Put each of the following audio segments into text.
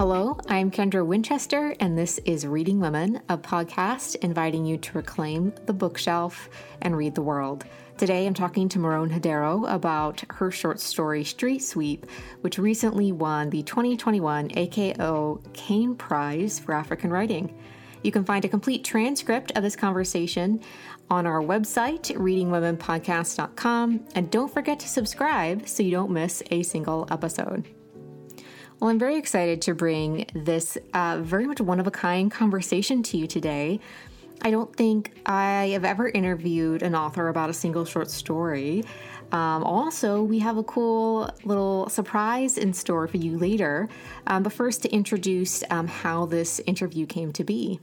Hello, I'm Kendra Winchester, and this is Reading Women, a podcast inviting you to reclaim the bookshelf and read the world. Today I'm talking to Meron Hadero about her short story Street Sweep, which recently won the 2021 AKO Caine Prize for African Writing. You can find a complete transcript of this conversation on our website, readingwomenpodcast.com, and don't forget to subscribe so you don't miss a single episode. Well, I'm very excited to bring this uh, very much one of a kind conversation to you today. I don't think I have ever interviewed an author about a single short story. Um, also, we have a cool little surprise in store for you later. Um, but first, to introduce um, how this interview came to be.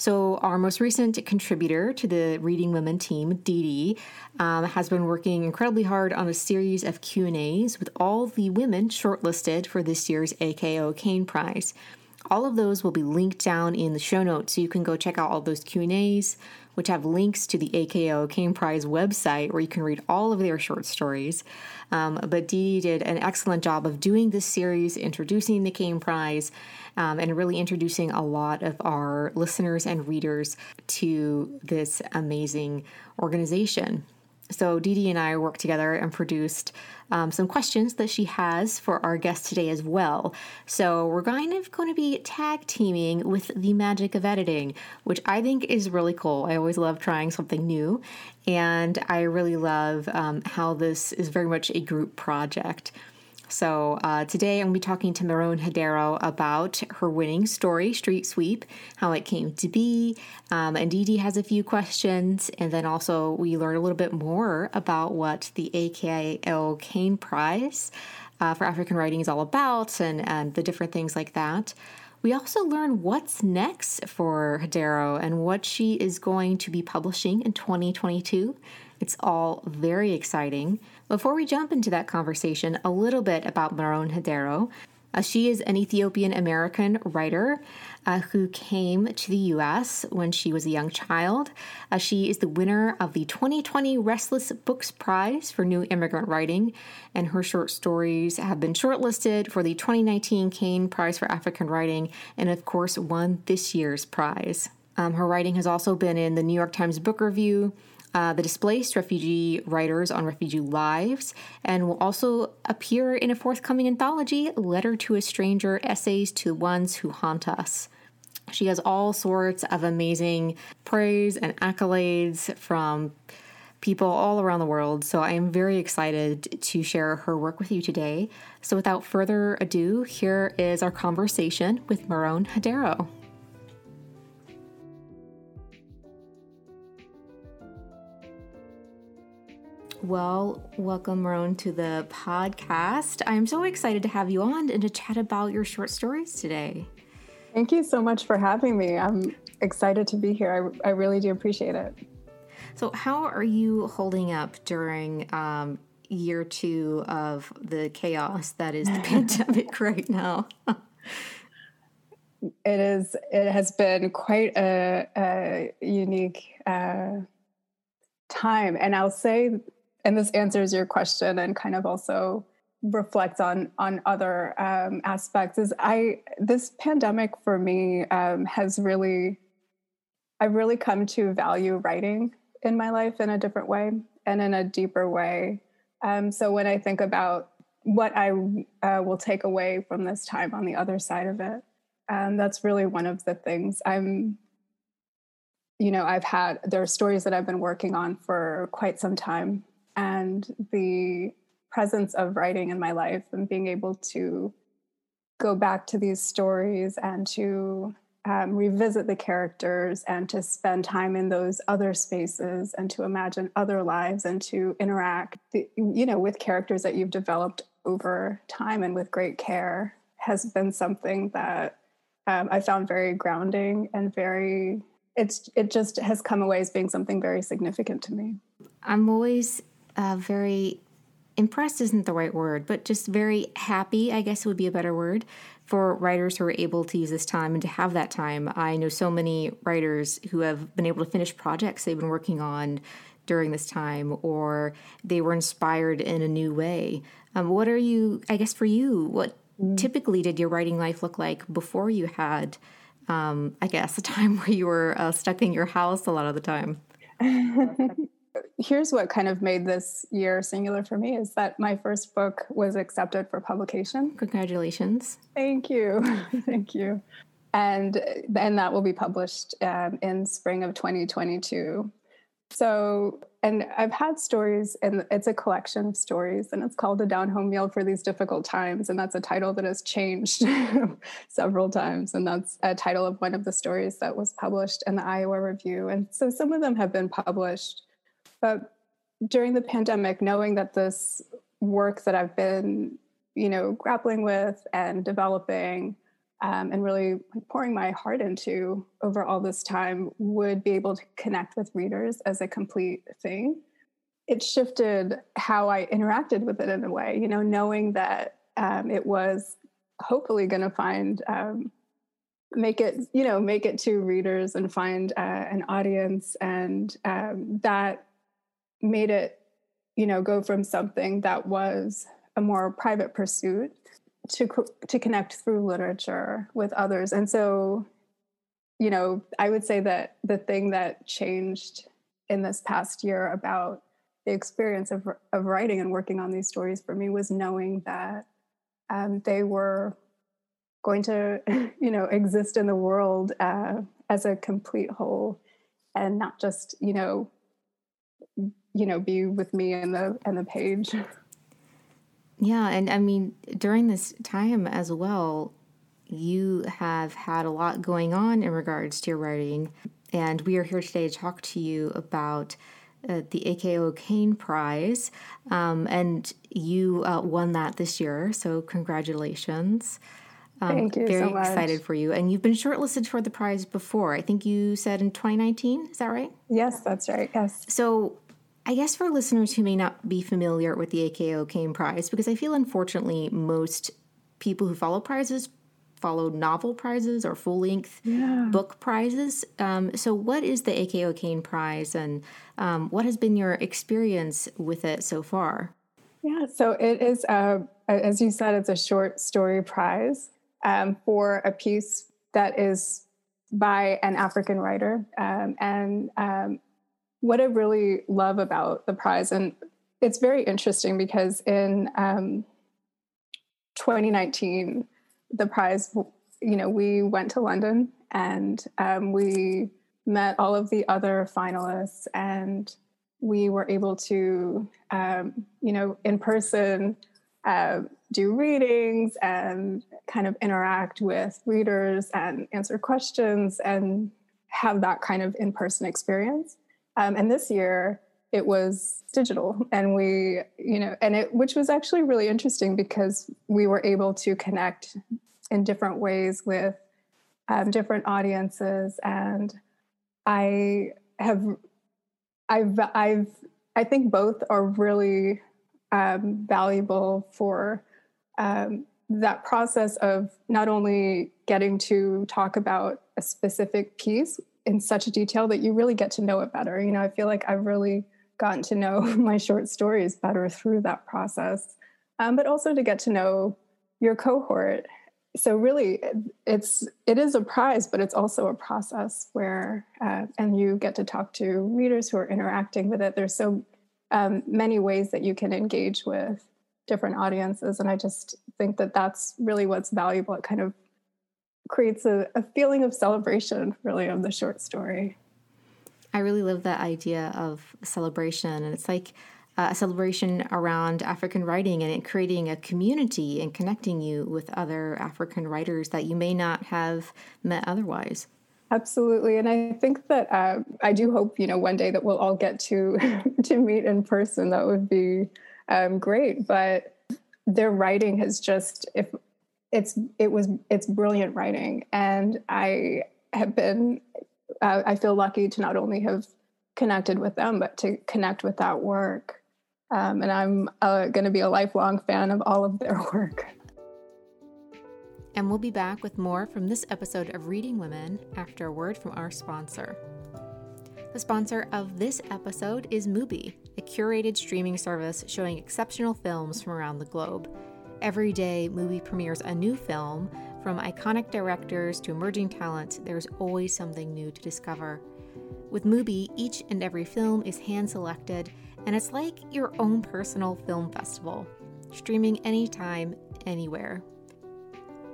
So, our most recent contributor to the Reading Women team, Dee Dee, um, has been working incredibly hard on a series of Q and A's with all the women shortlisted for this year's AKO Caine Prize. All of those will be linked down in the show notes, so you can go check out all those Q and A's, which have links to the AKO Caine Prize website, where you can read all of their short stories. Um, but Dee Dee did an excellent job of doing this series, introducing the Caine Prize, um, and really introducing a lot of our listeners and readers to this amazing organization. So, Dee Dee and I worked together and produced um, some questions that she has for our guest today as well. So, we're kind of going to be tag teaming with the magic of editing, which I think is really cool. I always love trying something new, and I really love um, how this is very much a group project. So uh, today I'm going to be talking to Meron Hadero about her winning story, Street Sweep, how it came to be. Um, and Dee Dee has a few questions. And then also we learn a little bit more about what the AKO Caine Prize uh, for African Writing is all about and, and the different things like that. We also learn what's next for Heidaro and what she is going to be publishing in 2022. It's all very exciting. Before we jump into that conversation, a little bit about Meron Hadero. Uh, she is an Ethiopian American writer uh, who came to the U.S. when she was a young child. Uh, she is the winner of the 2020 Restless Books Prize for New Immigrant Writing, and her short stories have been shortlisted for the 2019 Caine Prize for African Writing, and of course, won this year's prize. Um, her writing has also been in the New York Times Book Review, uh, the displaced refugee writers on refugee lives, and will also appear in a forthcoming anthology, Letter to a Stranger Essays to the Ones Who Haunt Us. She has all sorts of amazing praise and accolades from people all around the world. So I am very excited to share her work with you today. So without further ado, here is our conversation with Meron Hadero. Well, welcome, Meron, to the podcast. I'm so excited to have you on and to chat about your short stories today. Thank you so much for having me. I'm excited to be here. I, I really do appreciate it. So, how are you holding up during um, year two of the chaos that is the pandemic right now? it is. It has been quite a, a unique uh, time, and I'll say and this answers your question and kind of also reflects on on other um, aspects is i this pandemic for me um, has really I've really come to value writing in my life in a different way and in a deeper way. Um, so when I think about what I uh, will take away from this time on the other side of it, um, that's really one of the things I'm. You know, I've had there are stories that I've been working on for quite some time, and the presence of writing in my life and being able to go back to these stories and to um, revisit the characters and to spend time in those other spaces and to imagine other lives and to interact you know with characters that you've developed over time and with great care has been something that um, i found very grounding and very it's it just has come away as being something very significant to me. I'm always uh, very impressed isn't the right word, but just very happy, I guess would be a better word, for writers who are able to use this time and to have that time. I know so many writers who have been able to finish projects they've been working on during this time, or they were inspired in a new way. Um, what are you, I guess for you, what mm. typically did your writing life look like before you had, um, I guess, a time where you were uh, stuck in your house a lot of the time? here's what kind of made this year singular for me is that my first book was accepted for publication. Congratulations. Thank you. Thank you. And then that will be published um, in spring of 2022. So, and I've had stories, and it's a collection of stories, and it's called A Down Home Meal for These Difficult Times. And that's a title that has changed several times. And that's a title of one of the stories that was published in the Iowa Review. And so some of them have been published but during the pandemic, knowing that this work that I've been, you know, grappling with and developing um, and really pouring my heart into over all this time would be able to connect with readers as a complete thing. It shifted how I interacted with it in a way, you know, knowing that um, it was hopefully going to find um, make it you know make it to readers and find uh, an audience and um, that made it, you know, go from something that was a more private pursuit to to connect through literature with others. And so, you know, I would say that the thing that changed in this past year about the experience of of writing and working on these stories for me was knowing that um, they were going to, you know, exist in the world uh, as a complete whole, and not just, you know, you know be with me and the and the page yeah and i mean during this time as well you have had a lot going on in regards to your writing and we are here today to talk to you about uh, the AKO Caine Prize, um, and you uh, won that this year. So congratulations! Um, Thank you. Very so excited for you, and you've been shortlisted for the prize before. I think you said in 2019. Is that right? Yes, that's right. Yes. So I guess for listeners who may not be familiar with the AKO Caine Prize, because I feel unfortunately most people who follow prizes follow novel prizes or full length yeah. book prizes. Um, so, what is the AKO Caine Prize and um, what has been your experience with it so far? Yeah, so it is, uh, as you said, it's a short story prize um, for a piece that is by an African writer. Um, and um, what I really love about the prize, and it's very interesting because in um, 2019, the prize, you know, we went to London and um, we met all of the other finalists and we were able to, um, you know, in person uh, do readings and kind of interact with readers and answer questions and have that kind of in person experience. Um, and this year it was digital and we, you know, and it, which was actually really interesting because we were able to connect in different ways with um, different audiences. And I have, I've, I've, I think both are really um, valuable for um, that process of not only getting to talk about a specific piece in such a detail that you really get to know it better. You know, I feel like I've really gotten to know my short stories better through that process, um, but also to get to know your cohort. So really it's it is a prize but it's also a process where uh, and you get to talk to readers who are interacting with it. There's so um, many ways that you can engage with different audiences and i just think that that's really what's valuable. It kind of creates a, a feeling of celebration really of the short story i really love that idea of celebration and it's like a celebration around African writing and creating a community and connecting you with other African writers that you may not have met otherwise. Absolutely, and I think that uh, I do hope you know one day that we'll all get to to meet in person. That would be um, great. But their writing has just if it's it was it's brilliant writing, and I have been uh, I feel lucky to not only have connected with them, but to connect with that work. Um, and I'm uh, going to be a lifelong fan of all of their work. And we'll be back with more from this episode of Reading Women after a word from our sponsor. The sponsor of this episode is Mubi, a curated streaming service showing exceptional films from around the globe. Every day, Mubi premieres a new film. From iconic directors to emerging talent, there's always something new to discover. With Mubi, each and every film is hand selected and it's like your own personal film festival, streaming anytime, anywhere.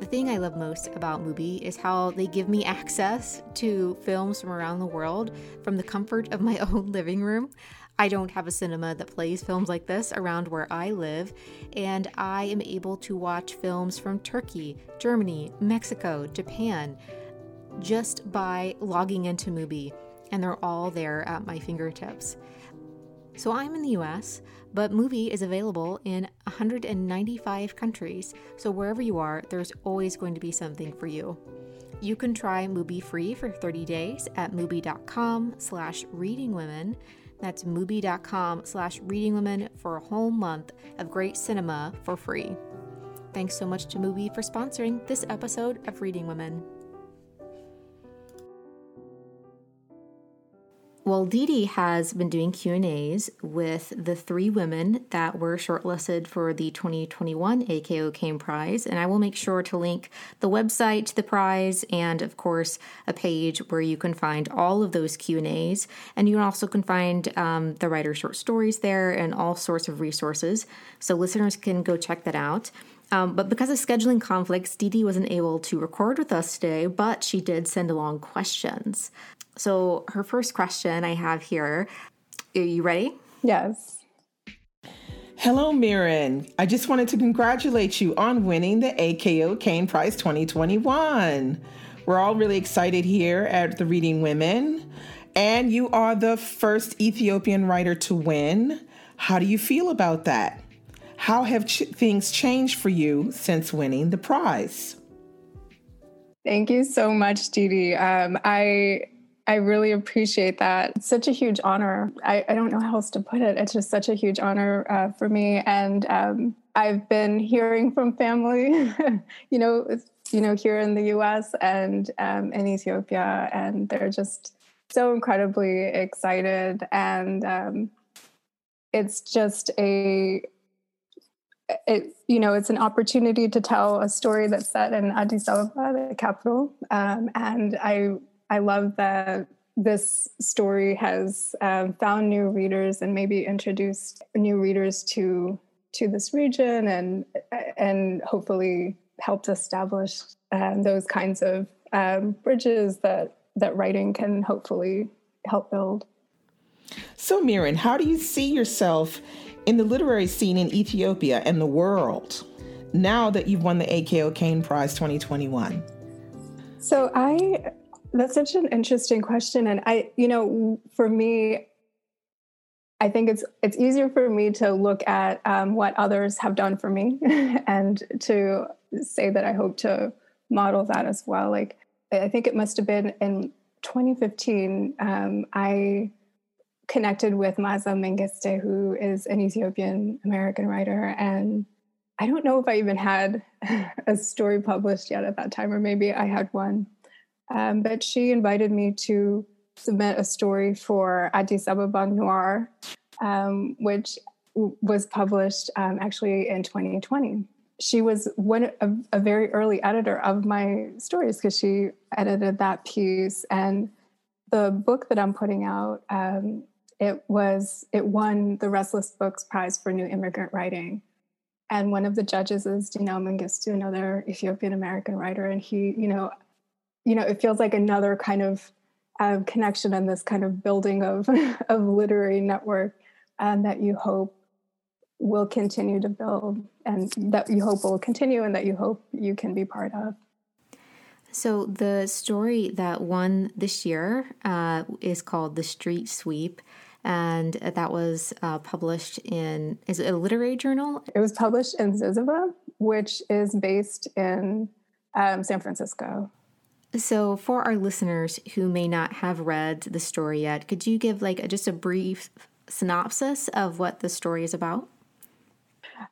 The thing I love most about Mubi is how they give me access to films from around the world from the comfort of my own living room. I don't have a cinema that plays films like this around where I live, and I am able to watch films from Turkey, Germany, Mexico, Japan just by logging into Mubi, and they're all there at my fingertips. So I'm in the US, but Mubi is available in 195 countries. So wherever you are, there's always going to be something for you. You can try Mubi free for 30 days at mubi.com slash readingwomen. That's mubi.com slash readingwomen for a whole month of great cinema for free. Thanks so much to Mubi for sponsoring this episode of Reading Women. Well, Dee Dee has been doing Q&As with the three women that were shortlisted for the 2021 AKO Caine Prize, and I will make sure to link the website to the prize and, of course, a page where you can find all of those Q&As, and you also can find um, the writer short stories there and all sorts of resources, so listeners can go check that out. Um, but because of scheduling conflicts, Dee Dee wasn't able to record with us today, but she did send along questions. So, her first question I have here are you ready? Yes. Hello, Meron. I just wanted to congratulate you on winning the AKO Caine Prize 2021. We're all really excited here at the Reading Women, and you are the first Ethiopian writer to win. How do you feel about that? How have ch- things changed for you since winning the prize? Thank you so much, Dee. Um, I I really appreciate that. It's such a huge honor. I, I, don't know how else to put it. It's just such a huge honor uh, for me. And um, I've been hearing from family, you know, you know, here in the U.S. and um, in Ethiopia, and they're just so incredibly excited. And um, it's just a it you know it's an opportunity to tell a story that's set in Addis Ababa, the capital, um, and I I love that this story has um, found new readers and maybe introduced new readers to to this region and and hopefully helped establish um, those kinds of um, bridges that that writing can hopefully help build. So, Meron, how do you see yourself in the literary scene in Ethiopia and the world now that you've won the AKO Caine Prize 2021? So, I that's such an interesting question. And I, you know, for me, I think it's it's easier for me to look at um, what others have done for me and to say that I hope to model that as well. Like I think it must have been in 2015. Um, I connected with Maaza Mengiste, who is an Ethiopian American writer, and I don't know if I even had a story published yet at that time, or maybe I had one. Um, but she invited me to submit a story for Addis Ababa Noir, um, which was published um, actually in 2020. she was one a, a very early editor of my stories because she edited that piece and the book that i'm putting out um, it was it won the restless books prize for new immigrant writing and one of the judges is Dinaw Mengestu, another Ethiopian American writer, and he, you know, you know, it feels like another kind of uh, connection and this kind of building of of literary network um, that you hope will continue to build and that you hope will continue and that you hope you can be part of. So, the story that won this year uh, is called The Street Sweep. And that was uh, published in, is it a literary journal? It was published in Zyzzyva, which is based in um, San Francisco. So, for our listeners who may not have read the story yet, could you give like a, just a brief synopsis of what the story is about?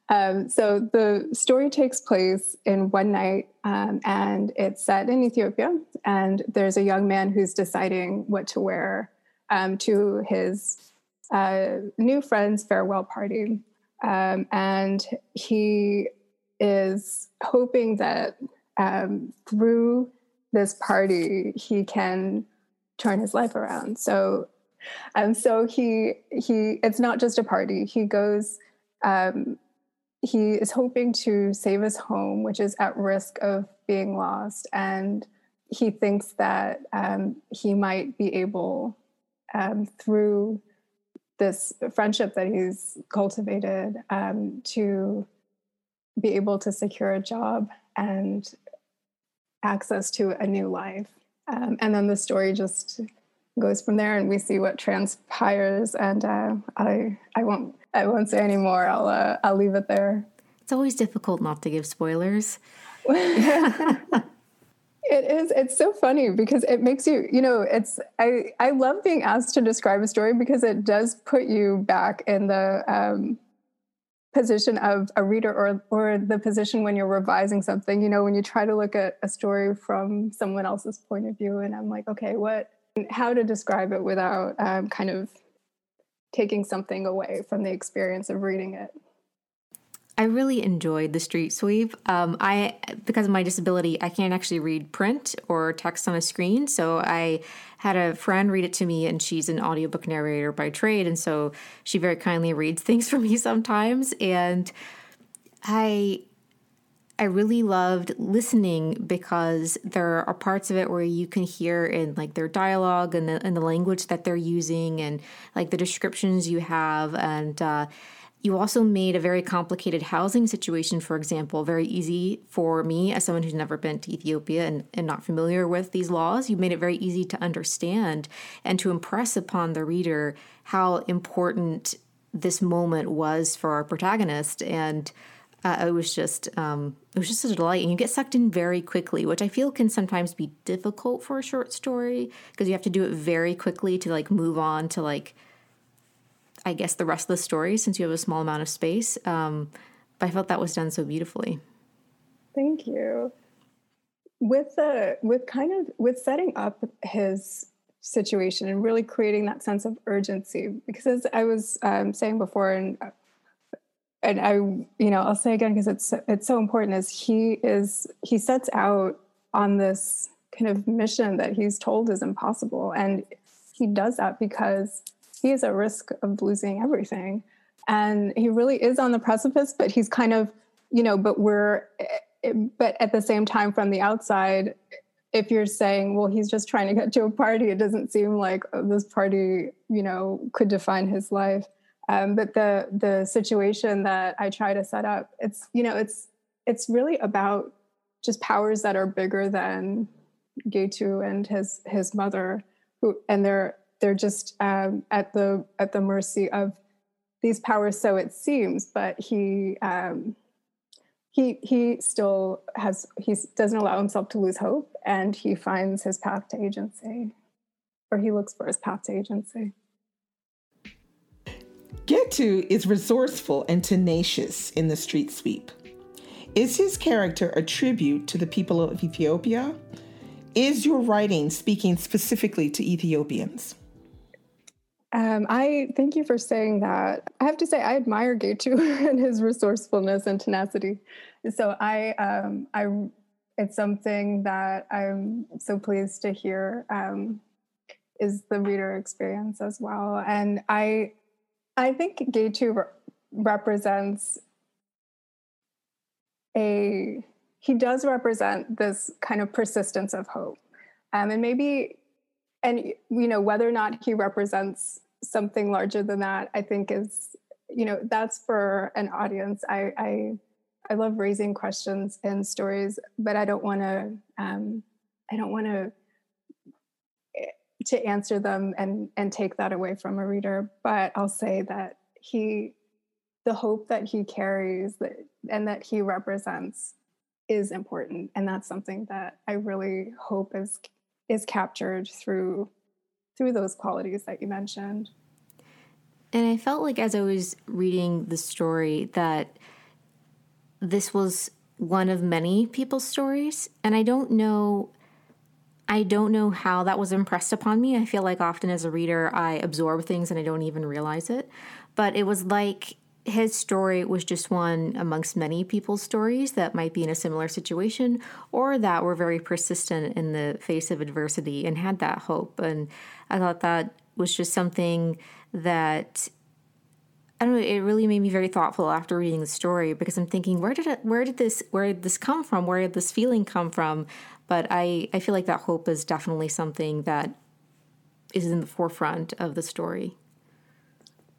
Um, so the story takes place in one night um, and it's set in Ethiopia. And there's a young man who's deciding what to wear um, to his uh, new friend's farewell party. Um, and he is hoping that um, through this party, he can turn his life around. So, um, so he he it's not just a party. He goes um, he is hoping to save his home, which is at risk of being lost. And he thinks that um, he might be able, um, through this friendship that he's cultivated, um, to be able to secure a job and access to a new life. Um, and then the story just goes from there, and we see what transpires. And uh, I, I won't I won't say any more. I'll uh, I'll leave it there. It's always difficult not to give spoilers. it is. It's so funny because it makes you, you know, it's I I love being asked to describe a story because it does put you back in the um, position of a reader or or the position when you're revising something. You know, when you try to look at a story from someone else's point of view, and I'm like, okay, what? How to describe it without um, kind of taking something away from the experience of reading it. I really enjoyed the street sweep. Um, I because of my disability, I can't actually read print or text on a screen. So I had a friend read it to me, and she's an audiobook narrator by trade, and so she very kindly reads things for me sometimes. And I I really loved listening because there are parts of it where you can hear in like their dialogue and the, and the language that they're using and like the descriptions you have and uh, you also made a very complicated housing situation, for example, very easy for me as someone who's never been to Ethiopia and, and not familiar with these laws. You made it very easy to understand and to impress upon the reader how important this moment was for our protagonist. And uh, it was just um, it was just a delight, and you get sucked in very quickly, which I feel can sometimes be difficult for a short story because you have to do it very quickly to like move on to like I guess the rest of the story since you have a small amount of space. Um, but I felt that was done so beautifully. Thank you. With the with kind of with setting up his situation and really creating that sense of urgency, because as I was um, saying before, and and I, you know, I'll say again because it's it's so important. Is he is he sets out on this kind of mission that he's told is impossible, and he does that because he is at risk of losing everything, and he really is on the precipice. But he's kind of, you know, but we're, eh, but at the same time, from the outside, if you're saying, well, he's just trying to get to a party, it doesn't seem like this party, you know, could define his life. Um, but the the situation that I try to set up, it's you know, it's it's really about just powers that are bigger than Getu and his his mother, who and they're they're just um, at the at the mercy of these powers. So it seems, but he um, he he still has he doesn't allow himself to lose hope, and he finds his path to agency, or he looks for his path to agency. Getu is resourceful and tenacious in the street sweep. Is his character a tribute to the people of Ethiopia? Is your writing speaking specifically to Ethiopians? Um, I thank you for saying that. I have to say, I admire Getu and his resourcefulness and tenacity. So I, um, I, it's something that I'm so pleased to hear um, is the reader experience as well. And I, I think Getu re- represents a. He does represent this kind of persistence of hope, um, and maybe and you know whether or not he represents something larger than that i think is you know that's for an audience i i i love raising questions in stories but i don't want to um i don't want to to answer them and and take that away from a reader. But i'll say that he the hope that he carries that and that he represents is important. And that's something that i really hope is is captured through through those qualities that you mentioned. And I felt like as I was reading the story that this was one of many people's stories. And I don't know I don't know how that was impressed upon me. I feel like often as a reader I absorb things and I don't even realize it. But it was like his story was just one amongst many people's stories that might be in a similar situation or that were very persistent in the face of adversity and had that hope. And I thought that was just something that I don't know, it really made me very thoughtful after reading the story because I'm thinking, where did it where did this where did this come from? Where did this feeling come from? But I, I feel like that hope is definitely something that is in the forefront of the story.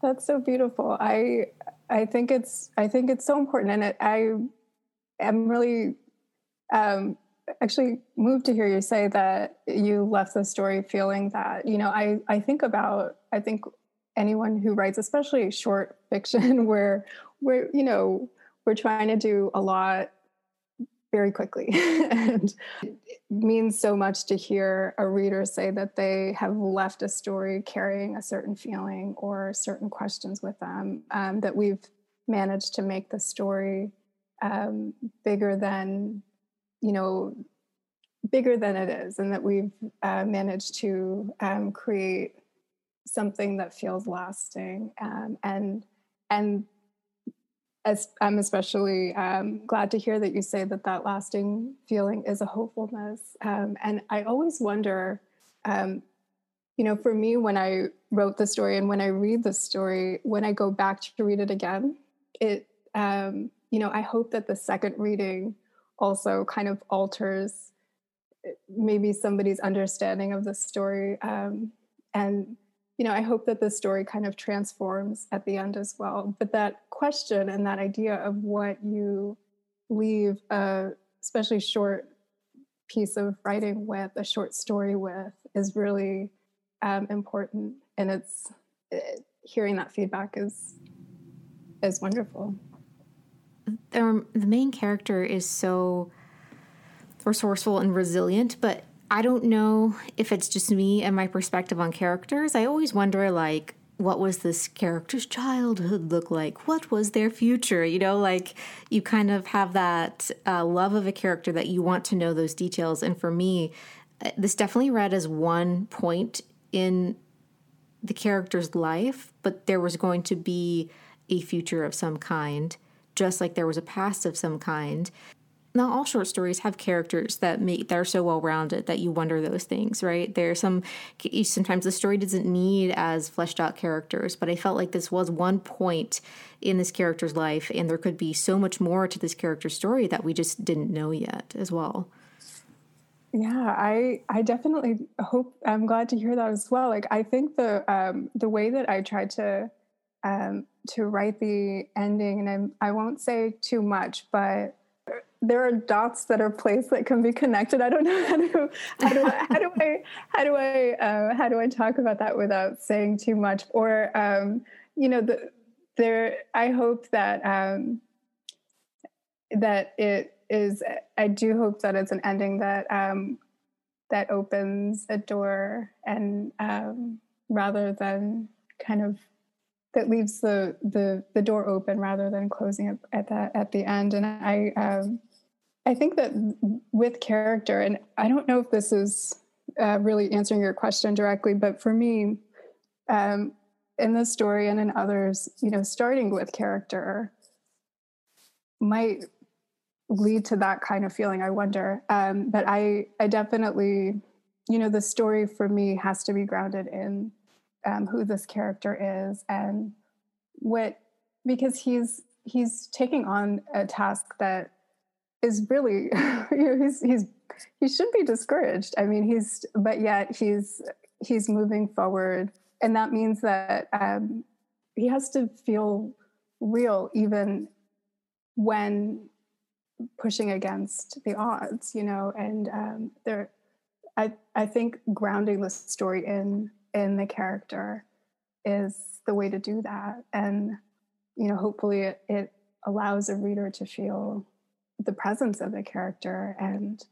That's so beautiful. I I think it's I think it's so important, and it, I am really um, actually moved to hear you say that you left the story feeling that you know I I think about I think anyone who writes especially short fiction where where you know we're trying to do a lot very quickly. and it means so much to hear a reader say that they have left a story carrying a certain feeling or certain questions with them, um, that we've managed to make the story um, bigger than, you know, bigger than it is, and that we've uh, managed to um, create something that feels lasting um, and and as I'm especially um, glad to hear that you say that that lasting feeling is a hopefulness. Um, and I always wonder, um, you know, for me, when I wrote the story and when I read the story, when I go back to read it again, it, um, you know, I hope that the second reading also kind of alters eh, maybe somebody's understanding of the story. Um, and you know, I hope that the story kind of transforms at the end as well. But that question and that idea of what you leave a especially short piece of writing with, a short story with, is really um, important. And it's it, hearing that feedback is is wonderful. The, the main character is so resourceful and resilient, but I don't know if it's just me and my perspective on characters. I always wonder, like, what was this character's childhood look like? What was their future? You know, like you kind of have that uh, love of a character that you want to know those details. And for me, uh, this definitely read as one point in the character's life, but there was going to be a future of some kind, just like there was a past of some kind not all short stories have characters that make that are so well rounded that you wonder those things, right? There are some sometimes the story doesn't need as fleshed out characters, but I felt like this was one point in this character's life, and there could be so much more to this character's story that we just didn't know yet as well. Yeah, I I definitely hope I'm glad to hear that as well. Like I think the um, the way that I tried to um, to write the ending, and I'm, I won't say too much, but there are dots that are placed that can be connected. I don't know how to how do I how do I how do I uh, how do I talk about that without saying too much? Or um, you know, the, there. I hope that um, that it is. I do hope that it's an ending that um, that opens a door and um, rather than kind of that leaves the the the door open rather than closing it at that at the end. And I um, I think that with character, and I don't know if this is uh, really answering your question directly, but for me, um, in this story and in others, you know, starting with character might lead to that kind of feeling. I wonder, um, but I I definitely, you know, the story for me has to be grounded in um, who this character is and what because he's he's taking on a task that is really you know he's he's he should be discouraged. I mean he's but yet he's he's moving forward. And that means that um, he has to feel real even when pushing against the odds you know? And um, there i i think grounding the story in in the character is the way to do that. And you know hopefully it, it allows a reader to feel the presence of the character and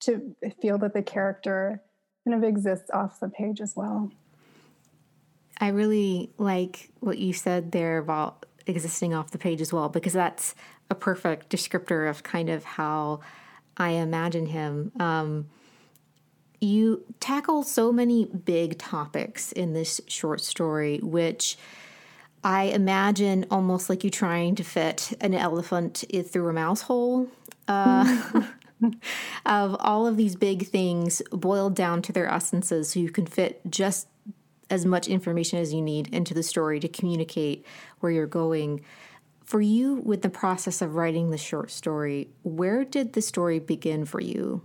to feel that the character kind of exists off the page as well. I really like what you said there about existing off the page as well, because that's a perfect descriptor of kind of how I imagine him. Um, you tackle so many big topics in this short story, which I imagine almost like you trying to fit an elephant through a mouse hole. Uh, of all of these big things boiled down to their essences so you can fit just as much information as you need into the story to communicate where you're going. For you, with the process of writing the short story, where did the story begin for you?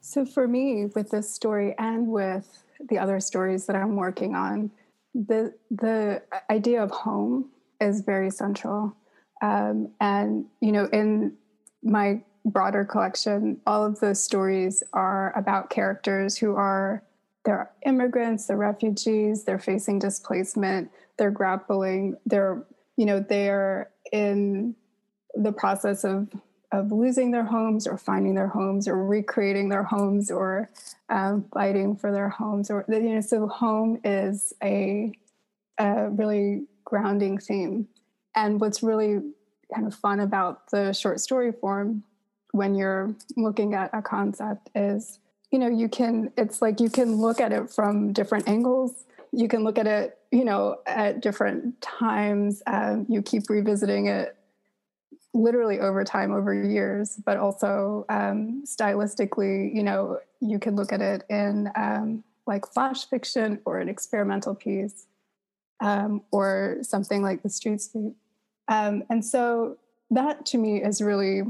So, for me, with this story and with the other stories that I'm working on, the the idea of home is very central. Um, and you know in my broader collection all of those stories are about characters who are they're immigrants they're refugees they're facing displacement they're grappling they're you know they're in the process of of losing their homes or finding their homes or recreating their homes or um, fighting for their homes or you know so home is a, a really grounding theme. And what's really kind of fun about the short story form when you're looking at a concept is you know you can it's like you can look at it from different angles. You can look at it you know at different times. Um, you keep revisiting it literally over time over years but also um, stylistically you know you can look at it in um, like flash fiction or an experimental piece um, or something like the street sweep. Um, and so that to me is really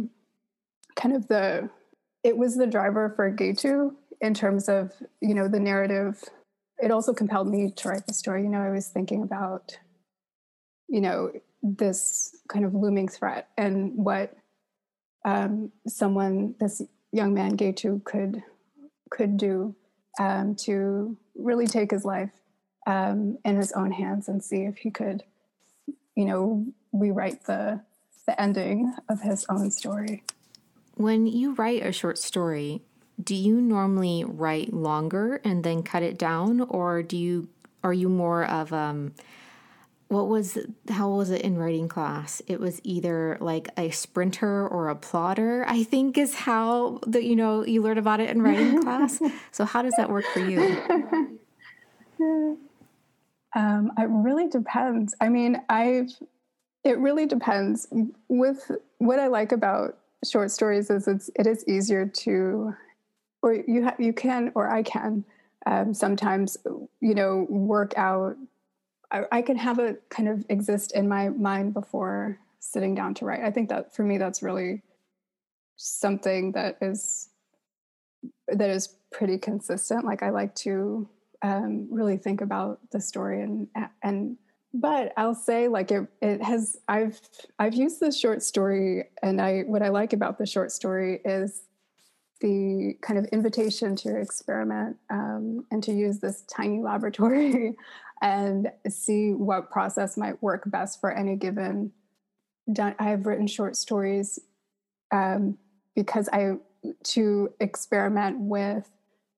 kind of the it was the driver for Getu in terms of you know the narrative. It also compelled me to write the story. You know i was thinking about you know this kind of looming threat and what um, someone, this young man Getu, could could do um, to really take his life um, in his own hands and see if he could, you know, rewrite the the ending of his own story. When you write a short story, do you normally write longer and then cut it down, or do you are you more of um, what was how was it in writing class? It was either like a sprinter or a plotter i think is how that you know you learn about it in writing class. So how does that work for you? Um, it really depends. I mean i've it really depends. With what i like about short stories is it's it is easier to or you ha- you can or i can um, sometimes you know work out I, I can have it kind of exist in my mind before sitting down to write. I think that for me, that's really something that is that is pretty consistent. Like I like to um, really think about the story and and but I'll say like it it has I've I've used the short story and I what I like about the short story is the kind of invitation to experiment um, and to use this tiny laboratory and see what process might work best for any given. I have written short stories um, because I to experiment with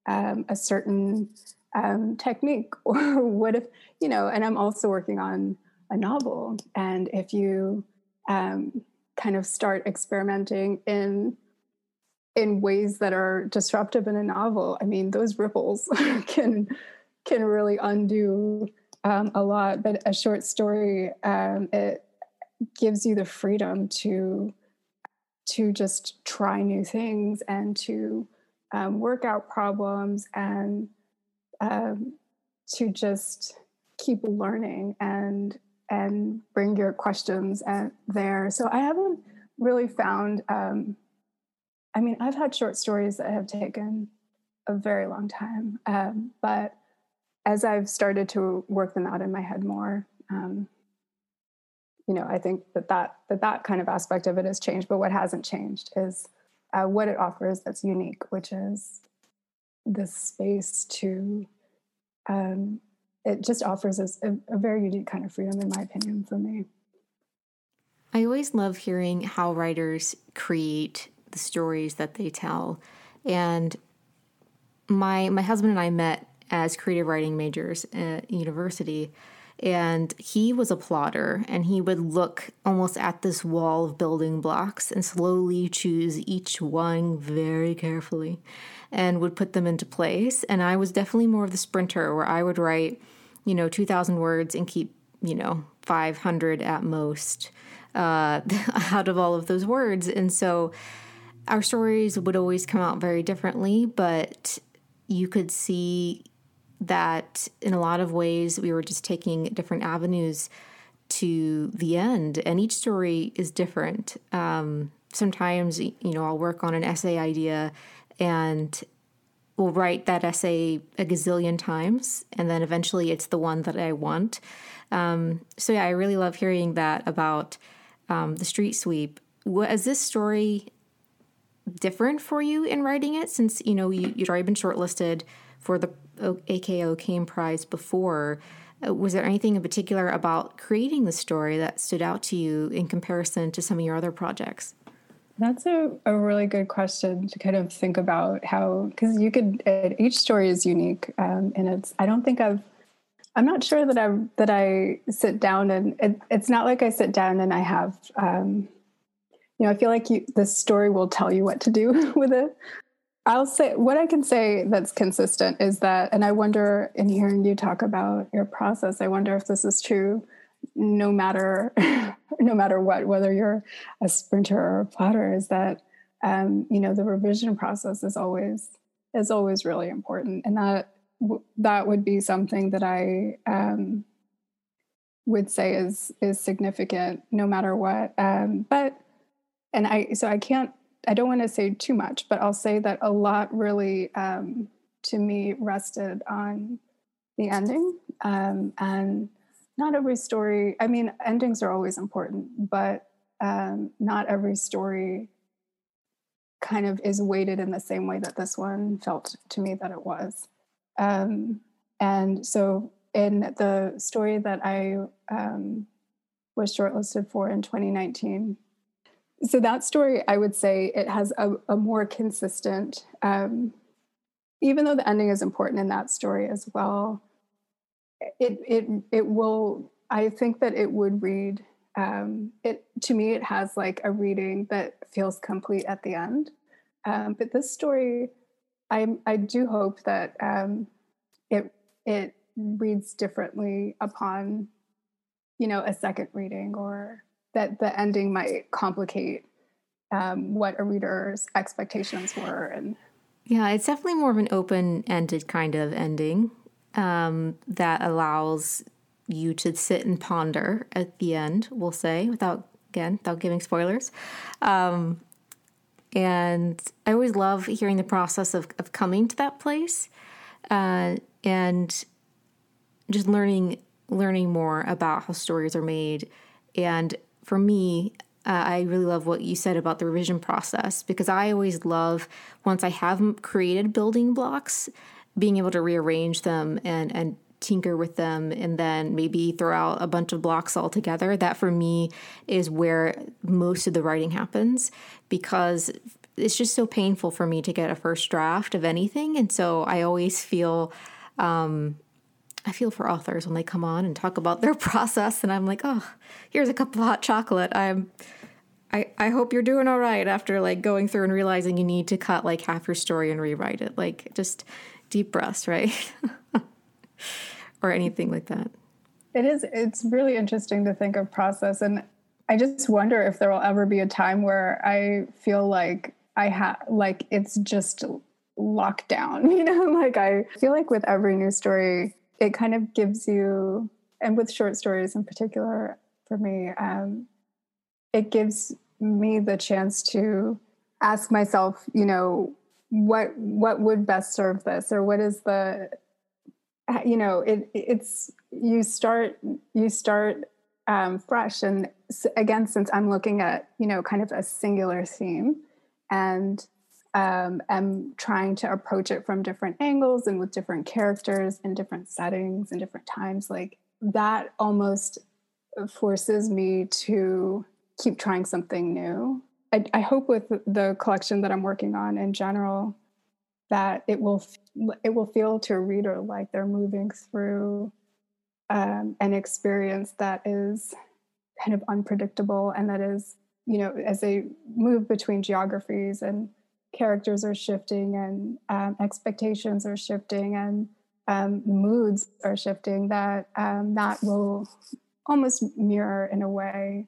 um, a certain um, technique, or what if you know? And I'm also working on a novel, and if you um, kind of start experimenting in in ways that are disruptive in a novel, I mean, those ripples can can really undo um, a lot, but a short story um, it gives you the freedom to to just try new things and to um, work out problems and um, to just keep learning and and bring your questions and there. So I haven't really found. Um, I mean, I've had short stories that have taken a very long time, um, but as I've started to work them out in my head more, um, you know, I think that that that that kind of aspect of it has changed. But what hasn't changed is uh, what it offers that's unique, which is this space to. Um, it just offers us a, a very unique kind of freedom, in my opinion, for me. I always love hearing how writers create the stories that they tell, and my my husband and I met as creative writing majors at university and he was a plotter and he would look almost at this wall of building blocks and slowly choose each one very carefully and would put them into place. And i was definitely more of the sprinter where i would write you know 2000 words and keep you know 500 at most uh, out of all of those words. And so our stories would always come out very differently but you could see that in a lot of ways we were just taking different avenues to the end. And each story is different. Um, sometimes you know i'll work on an essay idea and we'll write that essay a gazillion times and then eventually it's the one that i want. Um, so yeah i really love hearing that about um, the street sweep. Was this story different for you in writing it since you know you, you'd already been shortlisted for the AKO Caine Prize before. Uh, was there anything in particular about creating the story that stood out to you in comparison to some of your other projects? That's a, a really good question to kind of think about how, because you could, each story is unique. Um, and it's, I don't think I've, I'm not sure that I that I sit down and it, it's not like I sit down and I have, um, you know, I feel like you, the story will tell you what to do with it. I'll say what I can say that's consistent is that, and I wonder in hearing you talk about your process, I wonder if this is true no matter no matter what, whether you're a sprinter or a plotter, is that um, you know the revision process is always is always really important, and that that would be something that I um, would say is is significant no matter what. Um, but and I so I can't I don't want to say too much, but I'll say that a lot really, um, to me, rested on the ending. Um, and not every story, I mean, endings are always important, but um, not every story kind of is weighted in the same way that this one felt to me that it was. Um, and so, in the story that I um, was shortlisted for in 2019, so that story i would say it has a, a more consistent um, even though the ending is important in that story as well it it it will i think that it would read um, it to me it has like a reading that feels complete at the end. Um, but this story i i do hope that um, it it reads differently upon you know a second reading or that the ending might complicate um, what a reader's expectations were and yeah it's definitely more of an open-ended kind of ending um, that allows you to sit and ponder at the end we'll say without again without giving spoilers. Um, and i always love hearing the process of, of coming to that place uh, and just learning learning more about how stories are made and for me, uh, I really love what you said about the revision process because I always love once I have created building blocks, being able to rearrange them and and tinker with them and then maybe throw out a bunch of blocks all together. That for me is where most of the writing happens because it's just so painful for me to get a first draft of anything, and so I always feel. Um, I feel for authors when they come on and talk about their process, and I'm like, oh, here's a cup of hot chocolate. I'm, I, I hope you're doing all right after like going through and realizing you need to cut like half your story and rewrite it. Like just deep breaths, right? or anything like that. It is. It's really interesting to think of process, and I just wonder if there will ever be a time where I feel like I have, like it's just locked down. You know, like I feel like with every new story, it kind of gives you, and with short stories in particular, for me, um, it gives me the chance to ask myself, you know, what what would best serve this, or what is the, you know, it it's you start you start um, fresh, and again, since I'm looking at you know kind of a singular theme, and um, am trying to approach it from different angles and with different characters and different settings and different times, like that almost forces me to keep trying something new. I, I, hope with the collection that I'm working on in general that it will it will feel to a reader like they're moving through um, an experience that is kind of unpredictable and that is you know as they move between geographies and characters are shifting and um, expectations are shifting and um, moods are shifting that um, that will almost mirror in a way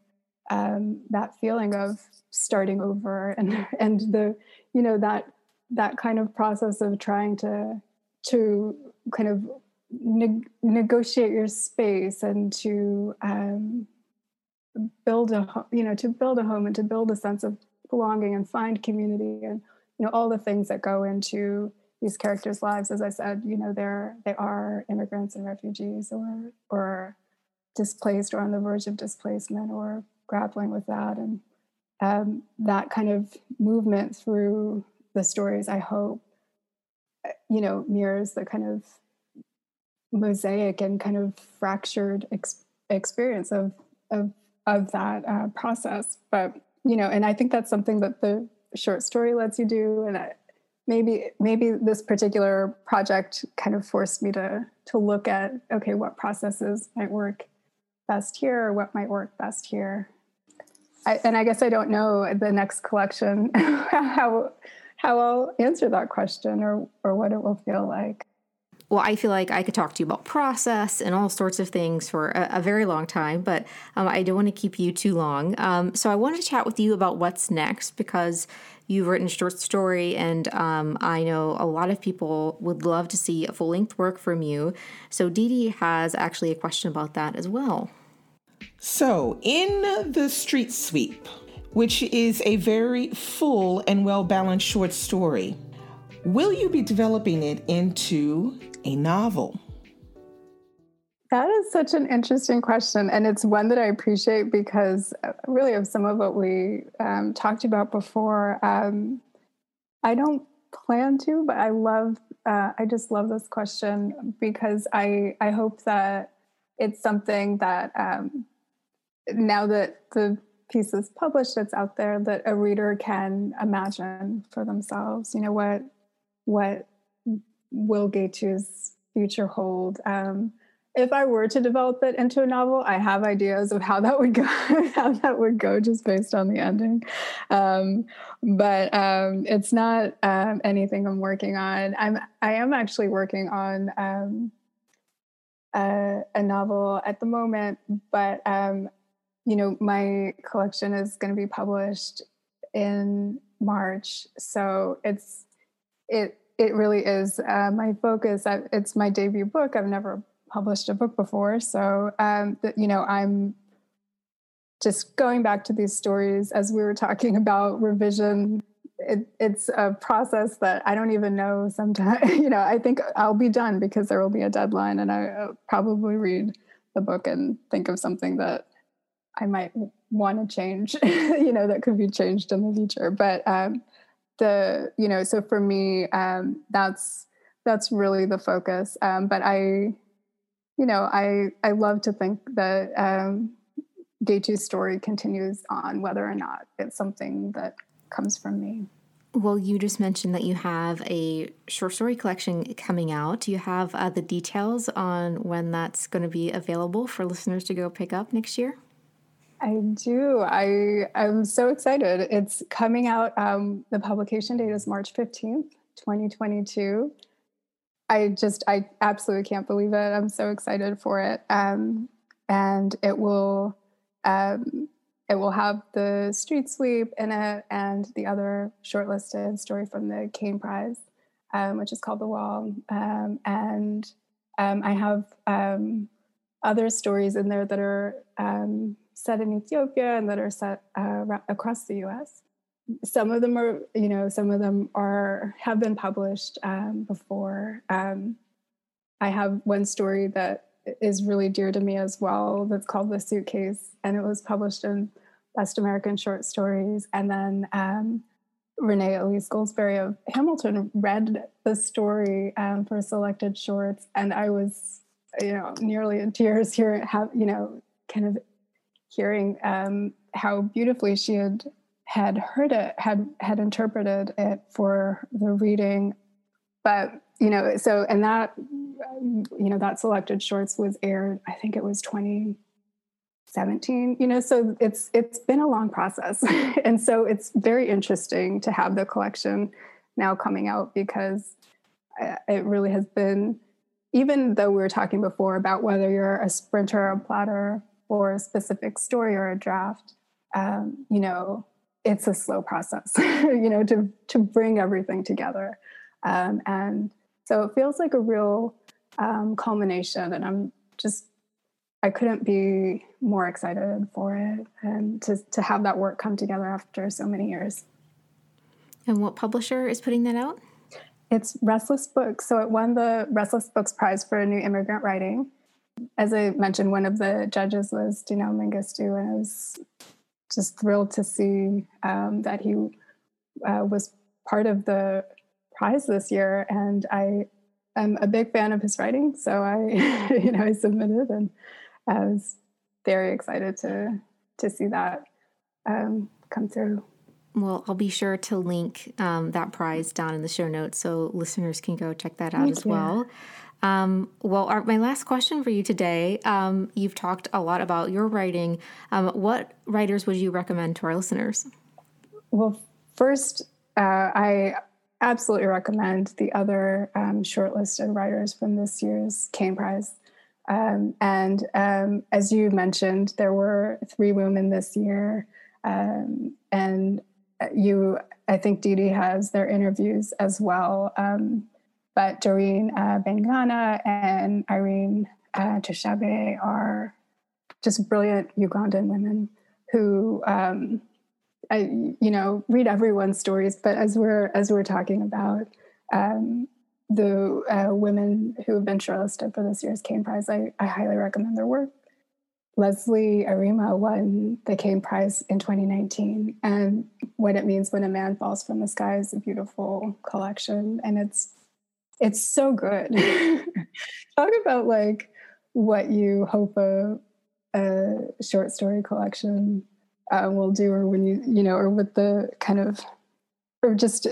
um, that feeling of starting over and and the you know that that kind of process of trying to to kind of ne- negotiate your space and to um, build a you know to build a home and to build a sense of belonging and find community and you know all the things that go into these characters lives. As i said you know they're they are immigrants and refugees or or displaced or on the verge of displacement or grappling with that. And um, that kind of movement through the stories i hope uh, you know mirrors the kind of mosaic and kind of fractured ex- experience of of of that uh, process. But you know and i think that's something that the short story lets you do and I, maybe maybe this particular project kind of forced me to to look at okay what processes might work best here or what might work best here. I, and i guess i don't know the next collection how how i'll answer that question or or what it will feel like well, I feel like I could talk to you about process and all sorts of things for a, a very long time, but um, I don't want to keep you too long. Um, so I wanted to chat with you about what's next because you've written a short story, and um, I know a lot of people would love to see a full length work from you. So Dee Dee has actually a question about that as well. So, in the Street Sweep, which is a very full and well balanced short story, will you be developing it into a novel? That is such an interesting question. And it's one that I appreciate because, uh, really, of some of what we um, talked about before, um, I don't plan to, but I love, uh, I just love this question because I, I hope that it's something that um, now that the piece is published, it's out there, that a reader can imagine for themselves, you know, what, what Will Getu's future hold. Um, if I were to develop it into a novel, I have ideas of how that would go, how that would go just based on the ending. Um, but um, it's not um, anything I'm working on. I'm I am actually working on um, a, a, novel at the moment, but um, you know my collection is going to be published in March, so it's it it really is uh, my focus. I, it's my debut book. I've never published a book before, so um, you know, I'm just going back to these stories as we were talking about revision. It, it's a process that I don't even know. Sometimes, you know, I think I'll be done because there will be a deadline, and I'll probably read the book and think of something that I might want to change. you know, that could be changed in the future, but. Um, the you know so for me um, that's that's really the focus um, but i you know i i love to think that um, Getu's story continues on whether or not it's something that comes from me well, you just mentioned that you have a short story collection coming out. Do you have uh, the details on when that's going to be available for listeners to go pick up next year? I do. I I'm so excited. It's coming out. Um, the publication date is March fifteenth, twenty twenty two. I just I absolutely can't believe it. I'm so excited for it. Um, and it will um, it will have the street sweep in it and the other shortlisted story from the Caine Prize, um, which is called The Wall. Um, and um, I have other stories in there that are set in Ethiopia and that are set uh, across the U.S. Some of them are, you know, some of them are have been published um, before. I have one story that is really dear to me as well that's called The Suitcase, and it was published in Best American Short Stories. And then um, Renee Elise Goldsberry of Hamilton read the story um, for selected shorts, and I was, you know, nearly in tears here, have you know, kind of hearing um, how beautifully she had had heard it, had had interpreted it for the reading, but you know, so and that you know that selected shorts was aired i think it was 2017 you know so it's it's been a long process. And so it's very interesting to have the collection now coming out because uh, it really has been even though we were talking before about whether you're a sprinter or a plotter or a specific story or a draft um, you know it's a slow process you know to to bring everything together um, and so it feels like a real um, culmination. And I'm just, I couldn't be more excited for it and to, to have that work come together after so many years. And what publisher is putting that out? It's Restless Books. So it won the Restless Books Prize for New Immigrant Writing. As I mentioned, one of the judges was Dinaw Mengestu, and I was just thrilled to see um, that he uh, was part of the prize this year. And I I'm a big fan of his writing, so I, you know, I submitted, and I was very excited to to see that um, come through. Well, I'll be sure to link um, that prize down in the show notes so listeners can go check that out Thank as you. well. Um, well, our, my last question for you today um, you've talked a lot about your writing. Um, what writers would you recommend to our listeners? Well, first, uh, I absolutely recommend the other um, shortlisted writers from this year's Caine Prize. Um, and um, as you mentioned, there were three women this year. And you, I think Dee Dee has their interviews as well. Um, but Doreen uh, Baingana and Irene uh, are just brilliant Ugandan women who um, I, you know, read everyone's stories, but as we're as we're talking about um, the uh, women who have been shortlisted for this year's Caine Prize, I, I highly recommend their work. Lesley Arimah won the Caine Prize in 2019, and what it means when a man falls from the sky is a beautiful collection, and it's it's so good. Talk about like what you hope a, a short story collection uh, will do, or when you you know, or with the kind of, or just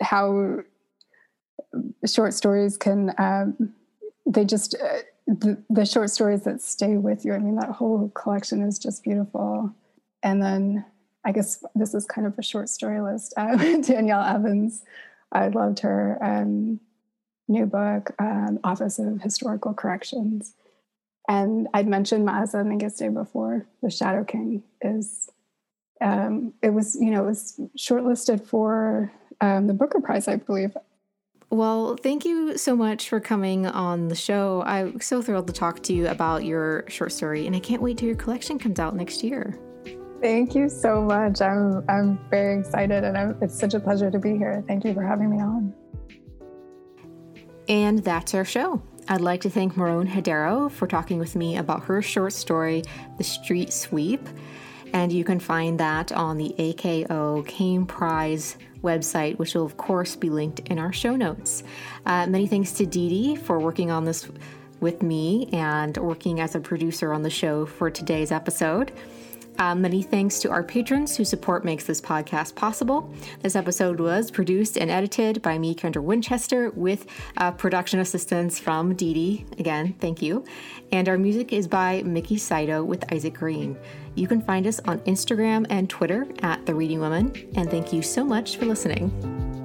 how short stories can um, they just uh, the, the short stories that stay with you. I mean, that whole collection is just beautiful. And then I guess this is kind of a short story list. Uh, Danielle Evans, I loved her um, new book, um, Office of Historical Corrections. And I'd mentioned Maaza Mengiste before. The Shadow King is, um, it was, you know, it was shortlisted for um, the Booker Prize, I believe. Well, thank you so much for coming on the show. I'm so thrilled to talk to you about your short story, and I can't wait till your collection comes out next year. Thank you so much. I'm I'm very excited, and I'm, it's such a pleasure to be here. Thank you for having me on. And that's our show. I'd like to thank Meron Hadero for talking with me about her short story, The Street Sweep. And you can find that on the AKO Caine Prize website, which will, of course, be linked in our show notes. Uh, many thanks to Dee Dee for working on this with me and working as a producer on the show for today's episode. Uh, many thanks to our patrons whose support makes this podcast possible. This episode was produced and edited by me, Kendra Winchester, with uh, production assistance from Dee Dee. Again, thank you. And our music is by Mickey Saito with Isaac Green. You can find us on Instagram and Twitter at The Reading Woman. And thank you so much for listening.